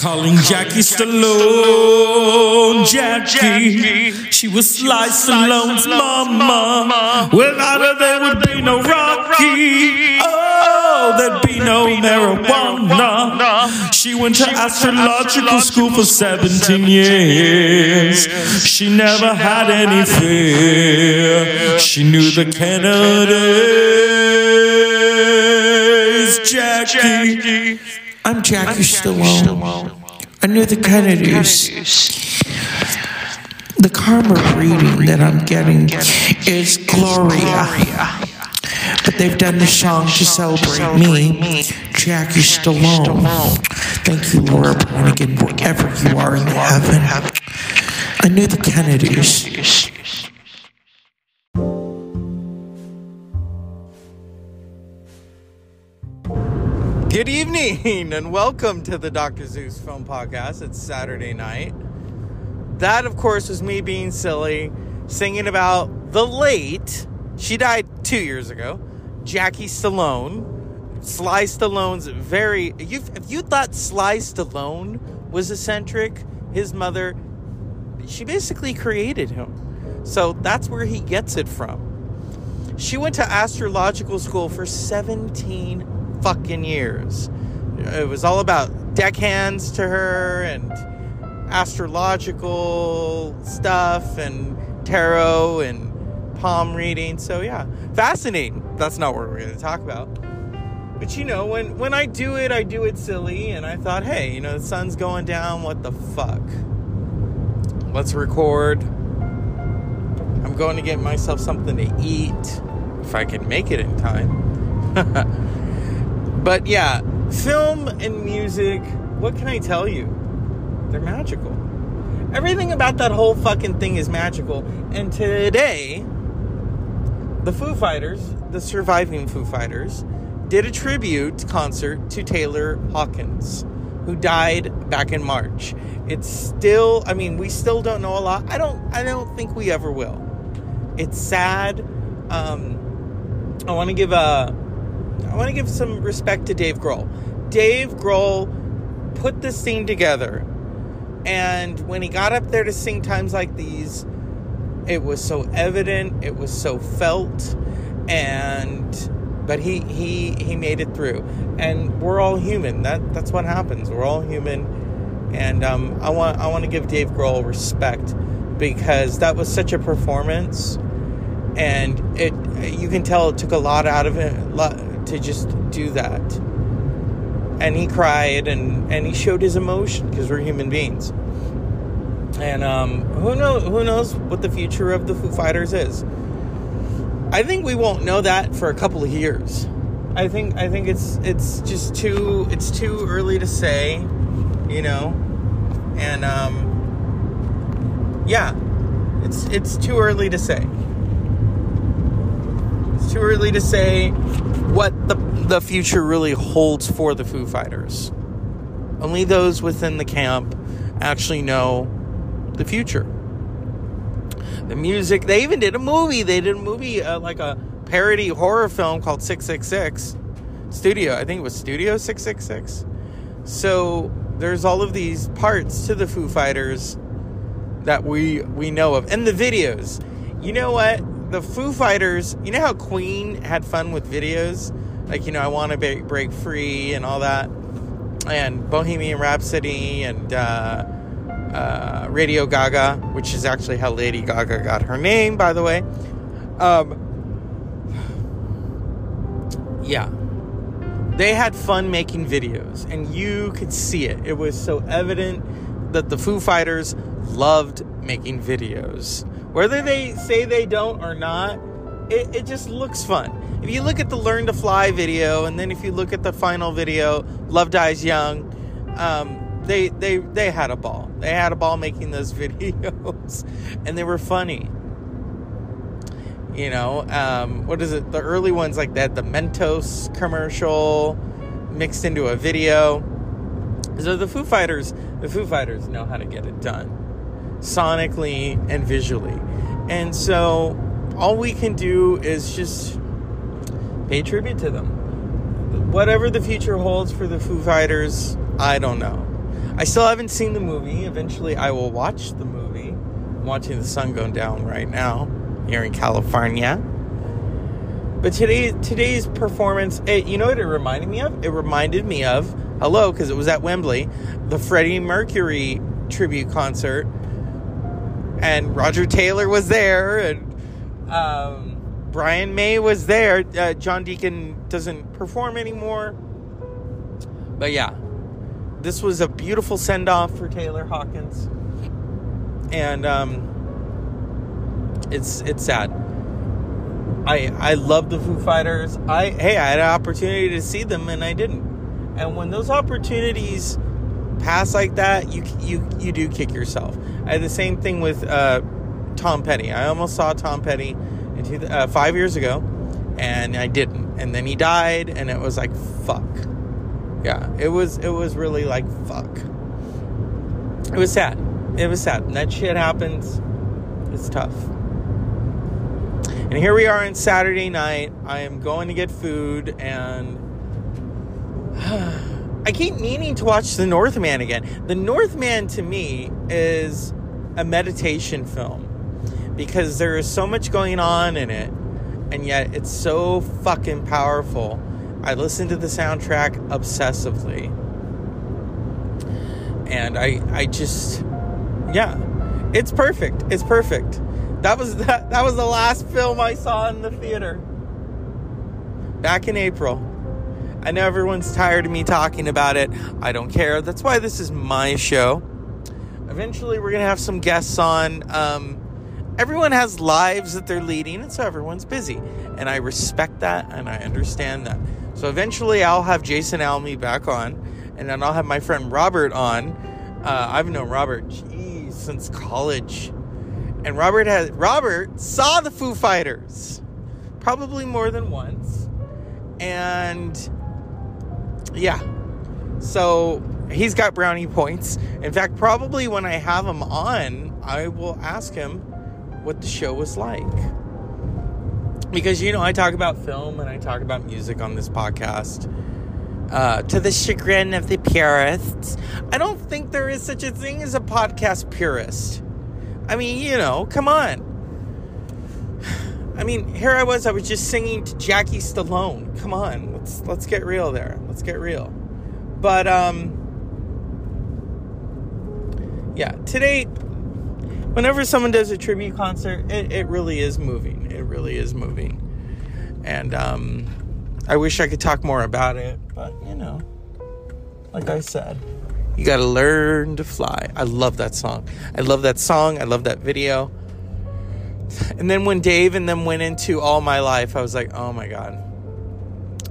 Calling Jackie Stallone, Jackie. She was Sly Stallone's mama. Without her, there would be no Rocky. Oh, there'd be no marijuana. She went to astrological school for 17 years. She never had any fear. She knew the Kennedys, Jackie. I'm Jackie Stallone. I knew the Kennedys. The karma reading that I'm getting is Gloria. But they've done the song to celebrate me, Jackie Stallone. Thank you, Laura Branigan, wherever you are in heaven. I knew the Kennedys. Good evening and welcome to the Dr. Zeus Film Podcast. It's Saturday night. That, of course, was me being silly, singing about the late, she died two years ago, Jackie Stallone. Sly Stallone's very. You, if you thought Sly Stallone was eccentric, his mother, she basically created him. So that's where he gets it from. She went to astrological school for 17 fucking years. It was all about decans to her and astrological stuff and tarot and palm reading. So yeah, fascinating. That's not what we're going to talk about. But you know, when when I do it, I do it silly and I thought, "Hey, you know, the sun's going down, what the fuck? Let's record. I'm going to get myself something to eat if I can make it in time." But yeah, film and music, what can I tell you? They're magical. Everything about that whole fucking thing is magical. And today, the Foo Fighters, the surviving Foo Fighters, did a tribute concert to Taylor Hawkins, who died back in March. It's still, I mean, we still don't know a lot. I don't I don't think we ever will. It's sad. Um I want to give a I want to give some respect to Dave Grohl. Dave Grohl put this thing together, and when he got up there to sing times like these, it was so evident, it was so felt, and but he he he made it through. And we're all human. That that's what happens. We're all human, and um, I want I want to give Dave Grohl respect because that was such a performance, and it you can tell it took a lot out of it to just do that. And he cried and, and he showed his emotion because we're human beings. And um, who knows who knows what the future of the Foo Fighters is. I think we won't know that for a couple of years. I think I think it's it's just too it's too early to say, you know. And um yeah. It's it's too early to say. Too early to say what the, the future really holds for the Foo Fighters. Only those within the camp actually know the future. The music, they even did a movie. They did a movie, uh, like a parody horror film called 666 Studio. I think it was Studio 666. So there's all of these parts to the Foo Fighters that we we know of. And the videos. You know what? The Foo Fighters, you know how Queen had fun with videos? Like, you know, I want to break free and all that. And Bohemian Rhapsody and uh, uh, Radio Gaga, which is actually how Lady Gaga got her name, by the way. Um, yeah. They had fun making videos, and you could see it. It was so evident that the Foo Fighters loved making videos. Whether they say they don't or not, it, it just looks fun. If you look at the Learn to Fly video, and then if you look at the final video, Love Dies Young, um, they they they had a ball. They had a ball making those videos, and they were funny. You know, um, what is it? The early ones like that, the Mentos commercial mixed into a video. So the Foo Fighters, the Foo Fighters know how to get it done sonically and visually. And so all we can do is just pay tribute to them. Whatever the future holds for the Foo Fighters, I don't know. I still haven't seen the movie. Eventually, I will watch the movie. I'm watching the sun go down right now here in California. But today, today's performance, it, you know what it reminded me of? It reminded me of, hello, because it was at Wembley, the Freddie Mercury tribute concert. And Roger Taylor was there, and um, Brian May was there. Uh, John Deacon doesn't perform anymore. But yeah, this was a beautiful send off for Taylor Hawkins. And um, it's it's sad. I I love the Foo Fighters. I hey, I had an opportunity to see them and I didn't. And when those opportunities pass like that, you you you do kick yourself. I had the same thing with uh, Tom Petty. I almost saw Tom Petty two, uh, five years ago, and I didn't. And then he died, and it was like fuck. Yeah, it was it was really like fuck. It was sad. It was sad. That shit happens. It's tough. And here we are on Saturday night. I am going to get food and I keep meaning to watch The Northman again. The Northman to me is a meditation film because there is so much going on in it and yet it's so fucking powerful. I listen to the soundtrack obsessively. And I I just yeah. It's perfect. It's perfect. That was that, that was the last film I saw in the theater. Back in April. I know everyone's tired of me talking about it. I don't care. That's why this is my show. Eventually, we're going to have some guests on. Um, everyone has lives that they're leading, and so everyone's busy. And I respect that and I understand that. So eventually, I'll have Jason Almy back on, and then I'll have my friend Robert on. Uh, I've known Robert, geez, since college. And Robert has Robert saw the Foo Fighters probably more than once. And yeah. So he's got brownie points. In fact, probably when I have him on, I will ask him what the show was like. Because, you know, I talk about film and I talk about music on this podcast. Uh, to the chagrin of the purists, I don't think there is such a thing as a podcast purist. I mean, you know, come on. I mean, here I was. I was just singing to Jackie Stallone. Come on, let's let's get real there. Let's get real. But um, yeah. Today, whenever someone does a tribute concert, it, it really is moving. It really is moving. And um, I wish I could talk more about it, but you know, like I said, you got to learn to fly. I love that song. I love that song. I love that video. And then when Dave and them went into All My Life, I was like, oh my God.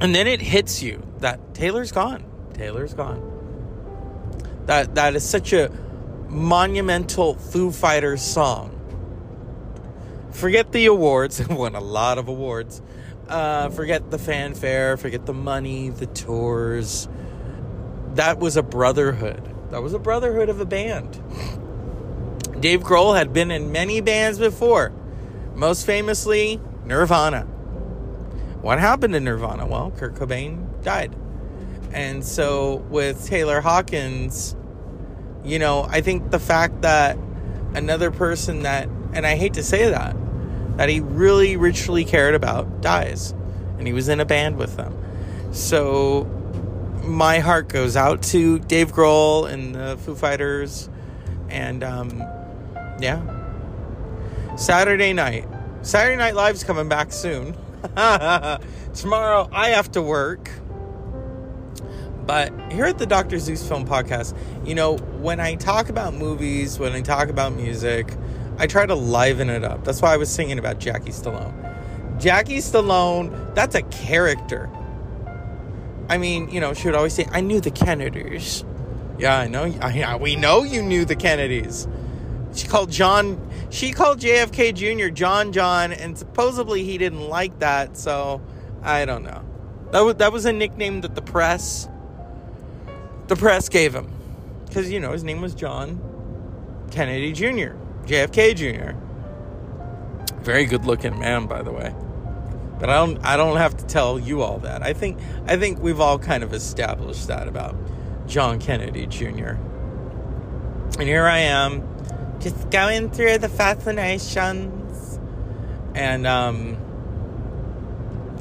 And then it hits you that Taylor's gone. Taylor's gone. That that is such a monumental Foo Fighters song. Forget the awards, it won a lot of awards. Uh, forget the fanfare, forget the money, the tours. That was a brotherhood. That was a brotherhood of a band. Dave Grohl had been in many bands before. Most famously, Nirvana. What happened to Nirvana? Well, Kurt Cobain died. And so with Taylor Hawkins, you know, I think the fact that another person that, and I hate to say that, that he really richly cared about dies. And he was in a band with them. So my heart goes out to Dave Grohl and the Foo Fighters. And um, yeah, Saturday night. Saturday Night Live's coming back soon. Tomorrow I have to work. But here at the Dr. Zeus Film Podcast, you know, when I talk about movies, when I talk about music, I try to liven it up. That's why I was singing about Jackie Stallone. Jackie Stallone, that's a character. I mean, you know, she would always say, I knew the Kennedys. Yeah, I know. I, we know you knew the Kennedys. She called John, she called JFK Jr. John John, and supposedly he didn't like that, so I don't know. That was, that was a nickname that the press, the press gave him. Because, you know, his name was John Kennedy Jr., JFK Jr. Very good looking man, by the way. But I don't I don't have to tell you all that. I think I think we've all kind of established that about John Kennedy Jr. And here I am, just going through the fascinations. And um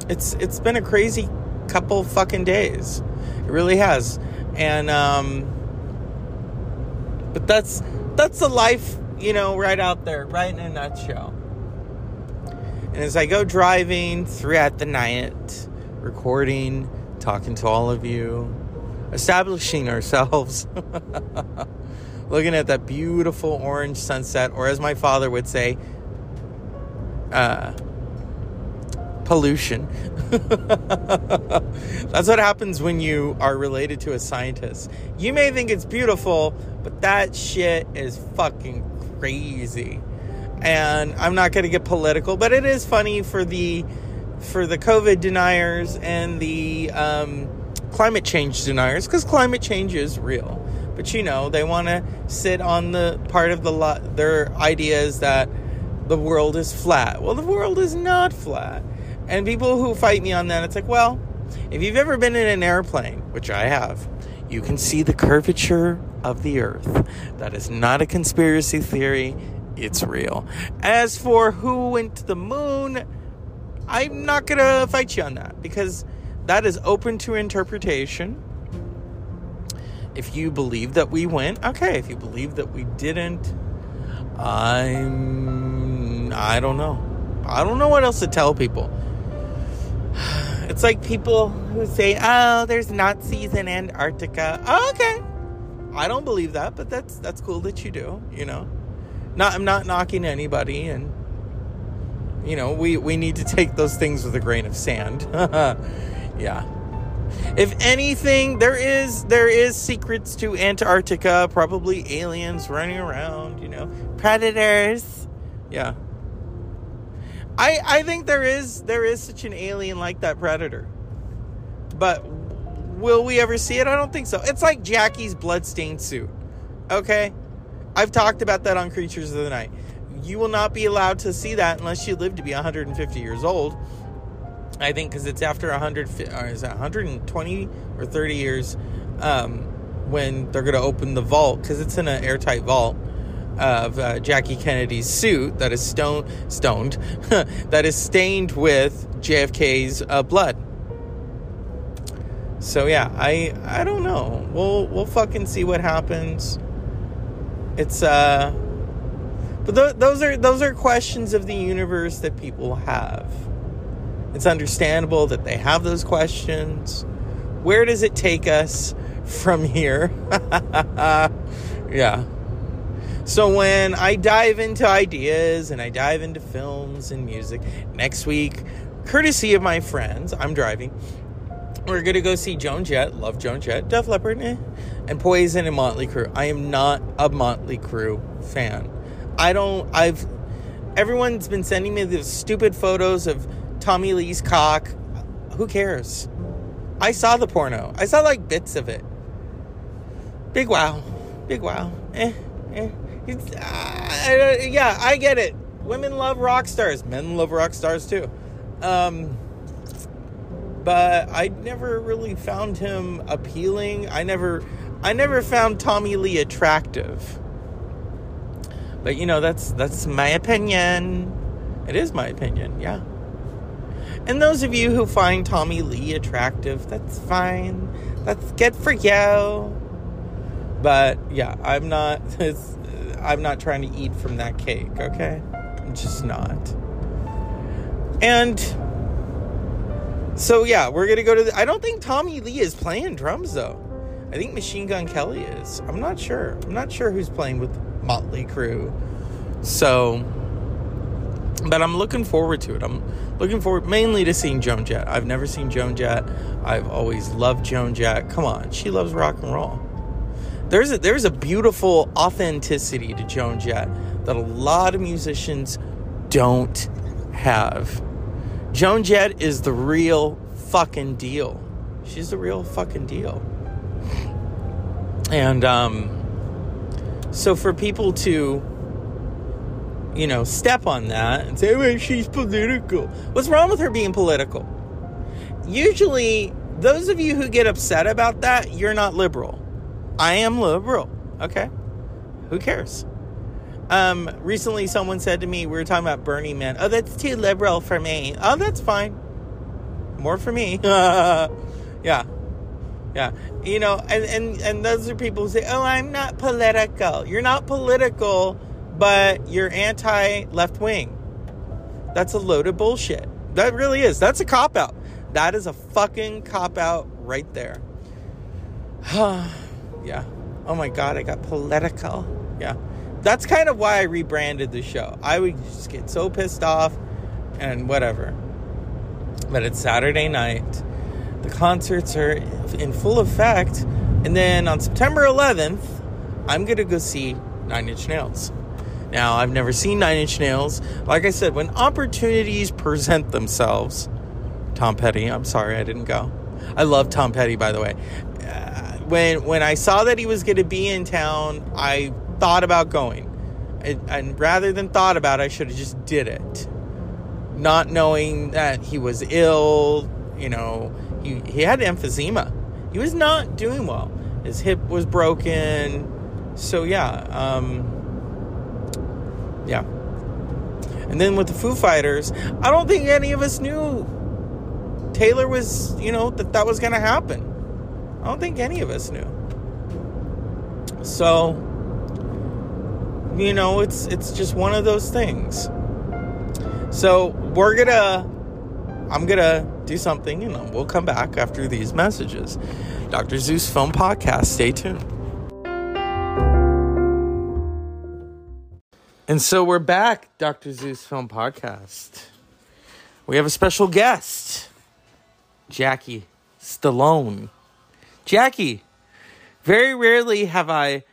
it's it's been a crazy couple fucking days. It really has. And um but that's that's the life, you know, right out there, right in a nutshell. And as I go driving throughout the night, recording, talking to all of you, establishing ourselves, looking at that beautiful orange sunset, or as my father would say, uh, pollution. That's what happens when you are related to a scientist. You may think it's beautiful, but that shit is fucking crazy. And I'm not going to get political, but it is funny for the for the COVID deniers and the um, climate change deniers because climate change is real. But you know, they want to sit on the part of the lo- their ideas that the world is flat. Well, the world is not flat. And people who fight me on that, it's like, well, if you've ever been in an airplane, which I have, you can see the curvature of the earth. That is not a conspiracy theory, it's real. As for who went to the moon, I'm not going to fight you on that because that is open to interpretation. If you believe that we went, okay. If you believe that we didn't, I'm. I don't know. I don't know what else to tell people. It's like people who say, "Oh, there's Nazis in Antarctica." Oh, okay, I don't believe that, but that's that's cool that you do. You know, not I'm not knocking anybody, and you know we we need to take those things with a grain of sand. yeah. If anything, there is there is secrets to Antarctica. Probably aliens running around. You know, predators. Yeah. I I think there is there is such an alien like that predator. But will we ever see it? I don't think so. It's like Jackie's bloodstained suit. Okay? I've talked about that on Creatures of the Night. You will not be allowed to see that unless you live to be 150 years old. I think because it's after 100 or is that 120 or 30 years um, when they're going to open the vault because it's in an airtight vault of uh, Jackie Kennedy's suit that is stone stoned that is stained with JFK's uh, blood. So yeah, I I don't know. We'll we'll fucking see what happens. It's uh but th- those are those are questions of the universe that people have. It's understandable that they have those questions. Where does it take us from here? yeah. So when I dive into ideas and I dive into films and music next week, courtesy of my friends, I'm driving. We're gonna go see Joan Jett, love Joan Jett, Def Leppard, eh, and Poison and Motley Crue. I am not a Motley Crue fan. I don't. I've. Everyone's been sending me these stupid photos of Tommy Lee's cock. Who cares? I saw the porno. I saw like bits of it. Big wow, big wow. Eh, eh. Uh, yeah, I get it. Women love rock stars. Men love rock stars too. Um, but I never really found him appealing. I never, I never found Tommy Lee attractive. But you know, that's that's my opinion. It is my opinion, yeah. And those of you who find Tommy Lee attractive, that's fine. That's good for you. But yeah, I'm not. I'm not trying to eat from that cake, okay? I'm just not. And so yeah, we're gonna go to. The, I don't think Tommy Lee is playing drums though. I think Machine Gun Kelly is. I'm not sure. I'm not sure who's playing with Motley Crue. So, but I'm looking forward to it. I'm looking forward mainly to seeing Joan Jett. I've never seen Joan Jett. I've always loved Joan Jett. Come on, she loves rock and roll there's a there's a beautiful authenticity to Joan Jett that a lot of musicians don't have. Joan Jett is the real fucking deal. She's the real fucking deal. And um so for people to you know, step on that and say, well, she's political. What's wrong with her being political? Usually, those of you who get upset about that, you're not liberal. I am liberal. Okay. Who cares? Um, recently, someone said to me, we were talking about Burning Man. Oh, that's too liberal for me. Oh, that's fine. More for me. yeah. Yeah. You know, and, and, and those are people who say, oh, I'm not political. You're not political, but you're anti left wing. That's a load of bullshit. That really is. That's a cop out. That is a fucking cop out right there. yeah. Oh my god, I got political. Yeah. That's kind of why I rebranded the show. I would just get so pissed off and whatever. But it's Saturday night. The concerts are in full effect. And then on September 11th, I'm going to go see Nine Inch Nails. Now, I've never seen Nine Inch Nails. Like I said, when opportunities present themselves, Tom Petty, I'm sorry I didn't go. I love Tom Petty, by the way. Uh, when when I saw that he was going to be in town, I thought about going, and, and rather than thought about, it, I should have just did it, not knowing that he was ill. You know, he he had emphysema. He was not doing well. His hip was broken. So yeah, um, yeah. And then with the Foo Fighters, I don't think any of us knew Taylor was, you know, that that was going to happen. I don't think any of us knew. So, you know, it's it's just one of those things. So, we're going to I'm going to do something and we'll come back after these messages. Dr. Zeus Film Podcast, stay tuned. And so we're back, Dr. Zeus Film Podcast. We have a special guest, Jackie Stallone. Jackie, very rarely have I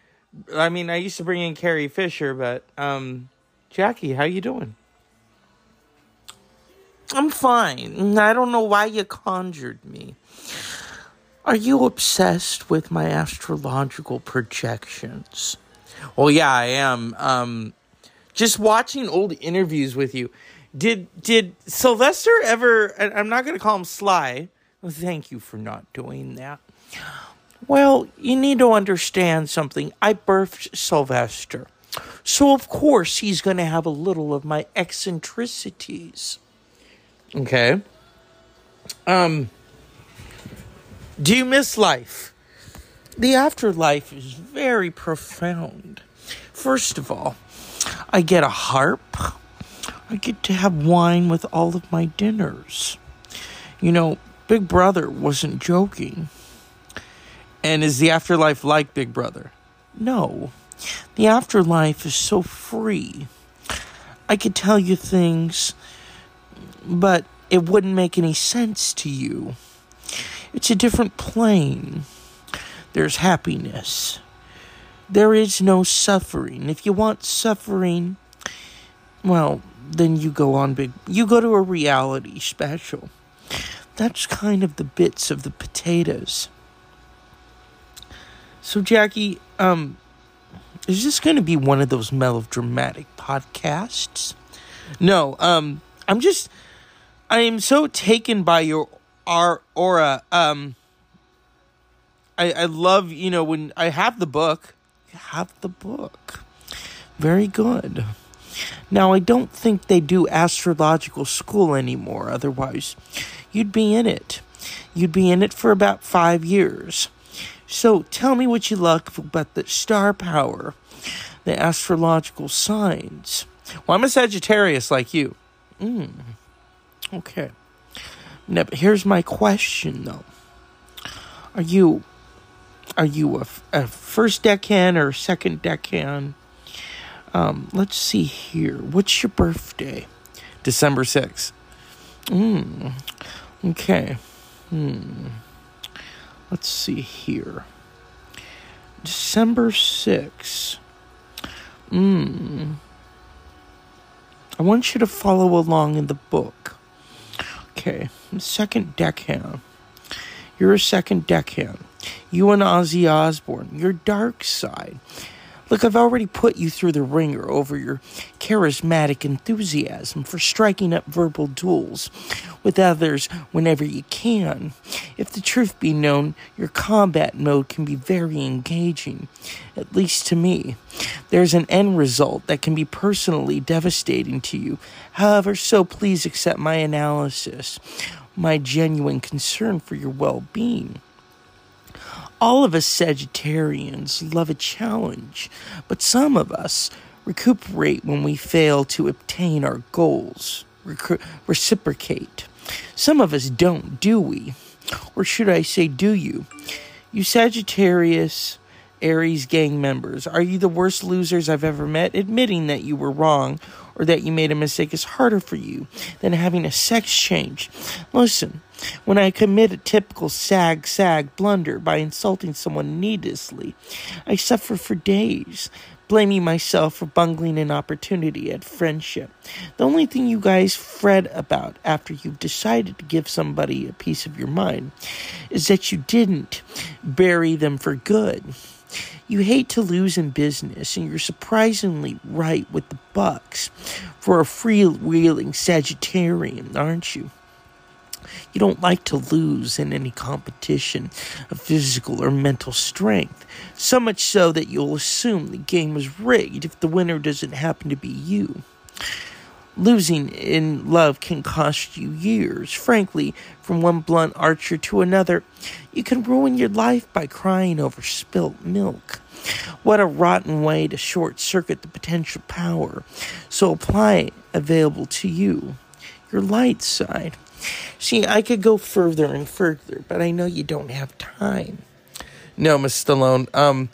I mean, I used to bring in Carrie Fisher, but um Jackie, how you doing? I'm fine. I don't know why you conjured me. Are you obsessed with my astrological projections? Well, yeah, I am. Um just watching old interviews with you. Did did Sylvester ever? I'm not going to call him Sly. Thank you for not doing that. Well, you need to understand something. I birthed Sylvester. So, of course, he's going to have a little of my eccentricities. Okay. Um, do you miss life? The afterlife is very profound. First of all, I get a harp. I get to have wine with all of my dinners. You know, Big Brother wasn't joking. And is the afterlife like Big Brother? No. The afterlife is so free. I could tell you things, but it wouldn't make any sense to you. It's a different plane. There's happiness. There is no suffering. If you want suffering, well, then you go on big. You go to a reality special. That's kind of the bits of the potatoes. So, Jackie, um, is this going to be one of those melodramatic podcasts? No, um, I'm just, I am so taken by your our aura. Um, I I love you know when I have the book. Have the book. Very good. Now, I don't think they do astrological school anymore, otherwise, you'd be in it. You'd be in it for about five years. So, tell me what you like about the star power, the astrological signs. Well, I'm a Sagittarius like you. Mm. Okay. Now, here's my question, though. Are you are you a, a first decan or second decan? Um, let's see here. What's your birthday? December 6th. Hmm. Okay. Hmm. Let's see here. December 6th. Hmm. I want you to follow along in the book. Okay. Second decan. You're a second decan. You and Ozzy Osbourne. Your dark side Look, I've already put you through the ringer over your charismatic enthusiasm for striking up verbal duels with others whenever you can. If the truth be known, your combat mode can be very engaging, at least to me. There's an end result that can be personally devastating to you. However, so please accept my analysis, my genuine concern for your well being. All of us Sagittarians love a challenge, but some of us recuperate when we fail to obtain our goals, reciprocate. Some of us don't, do we? Or should I say, do you? You Sagittarius, Aries gang members, are you the worst losers I've ever met? Admitting that you were wrong or that you made a mistake is harder for you than having a sex change. Listen, when I commit a typical sag sag blunder by insulting someone needlessly, I suffer for days, blaming myself for bungling an opportunity at friendship. The only thing you guys fret about after you've decided to give somebody a piece of your mind is that you didn't bury them for good. You hate to lose in business, and you're surprisingly right with the Bucks for a freewheeling Sagittarian, aren't you? You don't like to lose in any competition of physical or mental strength, so much so that you'll assume the game was rigged if the winner doesn't happen to be you. Losing in love can cost you years. Frankly, from one blunt archer to another, you can ruin your life by crying over spilt milk. What a rotten way to short circuit the potential power. So apply available to you, your light side. See, I could go further and further, but I know you don't have time. No, Miss Stallone. Um,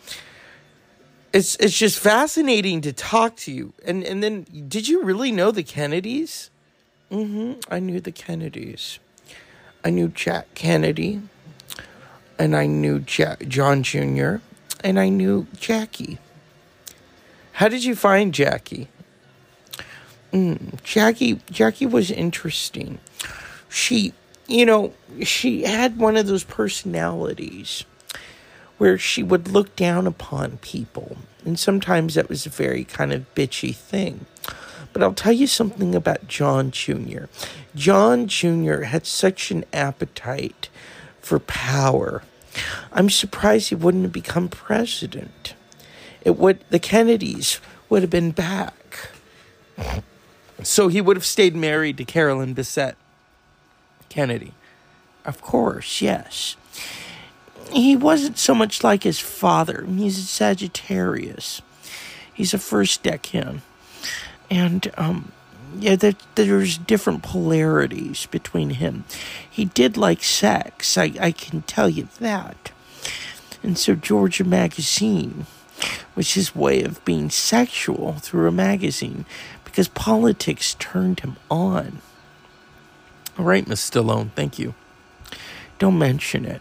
it's it's just fascinating to talk to you. And and then, did you really know the Kennedys? Mm-hmm. I knew the Kennedys. I knew Jack Kennedy, and I knew Jack, John Jr., and I knew Jackie. How did you find Jackie? Mm, Jackie Jackie was interesting. She, you know, she had one of those personalities where she would look down upon people, and sometimes that was a very kind of bitchy thing. But I'll tell you something about John Jr. John Jr. had such an appetite for power. I'm surprised he wouldn't have become president. It would the Kennedys would have been back. So he would have stayed married to Carolyn Bessette Kennedy. Of course, yes. He wasn't so much like his father. He's a Sagittarius. He's a first decan. And um, yeah, there, there's different polarities between him. He did like sex, I, I can tell you that. And so George Magazine was his way of being sexual through a magazine because politics turned him on. All right, Miss Stallone, thank you. Don't mention it.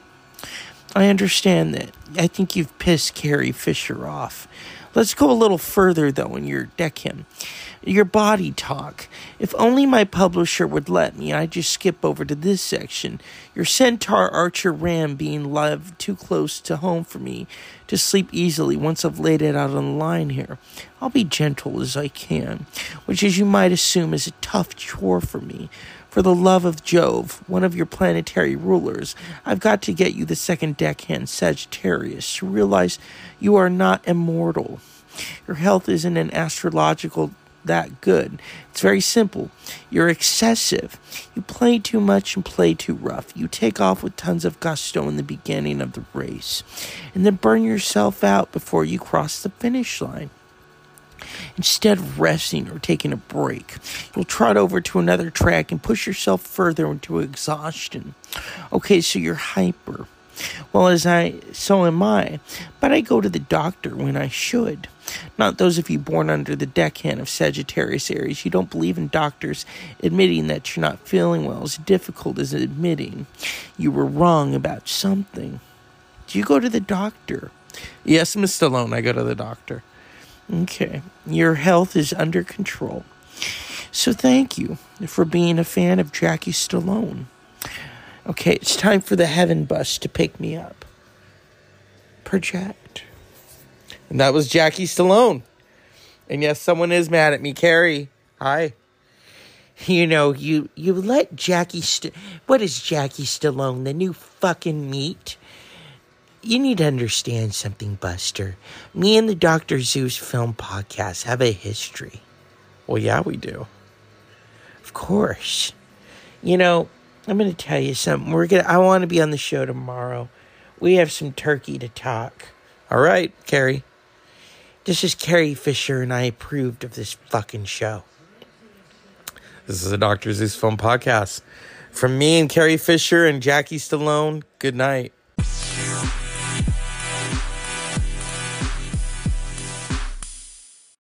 I understand that. I think you've pissed Carrie Fisher off. Let's go a little further, though, in your deck him. Your body talk. If only my publisher would let me, I'd just skip over to this section. Your Centaur Archer Ram being loved too close to home for me to sleep easily once I've laid it out on the line here. I'll be gentle as I can, which, as you might assume, is a tough chore for me. For the love of Jove, one of your planetary rulers, I've got to get you the second decan Sagittarius to realize you are not immortal. Your health isn't an astrological that good. It's very simple. You're excessive. You play too much and play too rough. You take off with tons of gusto in the beginning of the race and then burn yourself out before you cross the finish line. Instead of resting or taking a break, you'll trot over to another track and push yourself further into exhaustion. Okay, so you're hyper. Well, as I, so am I, but I go to the doctor when I should. Not those of you born under the decan of Sagittarius Aries. You don't believe in doctors admitting that you're not feeling well as difficult as admitting you were wrong about something. Do you go to the doctor? Yes, Miss Stallone, I go to the doctor. Okay. Your health is under control. So thank you for being a fan of Jackie Stallone. Okay, it's time for the heaven bus to pick me up. Project. And that was Jackie Stallone. And yes, someone is mad at me. Carrie, hi. You know, you you let Jackie. St- what is Jackie Stallone? The new fucking meat. You need to understand something, Buster. Me and the Doctor Zeus film podcast have a history. Well, yeah, we do. Of course. You know, I'm going to tell you something. We're gonna. I want to be on the show tomorrow. We have some turkey to talk. All right, Carrie. This is Carrie Fisher, and I approved of this fucking show. This is a Dr. Zeus Film Podcast. From me and Carrie Fisher and Jackie Stallone, good night.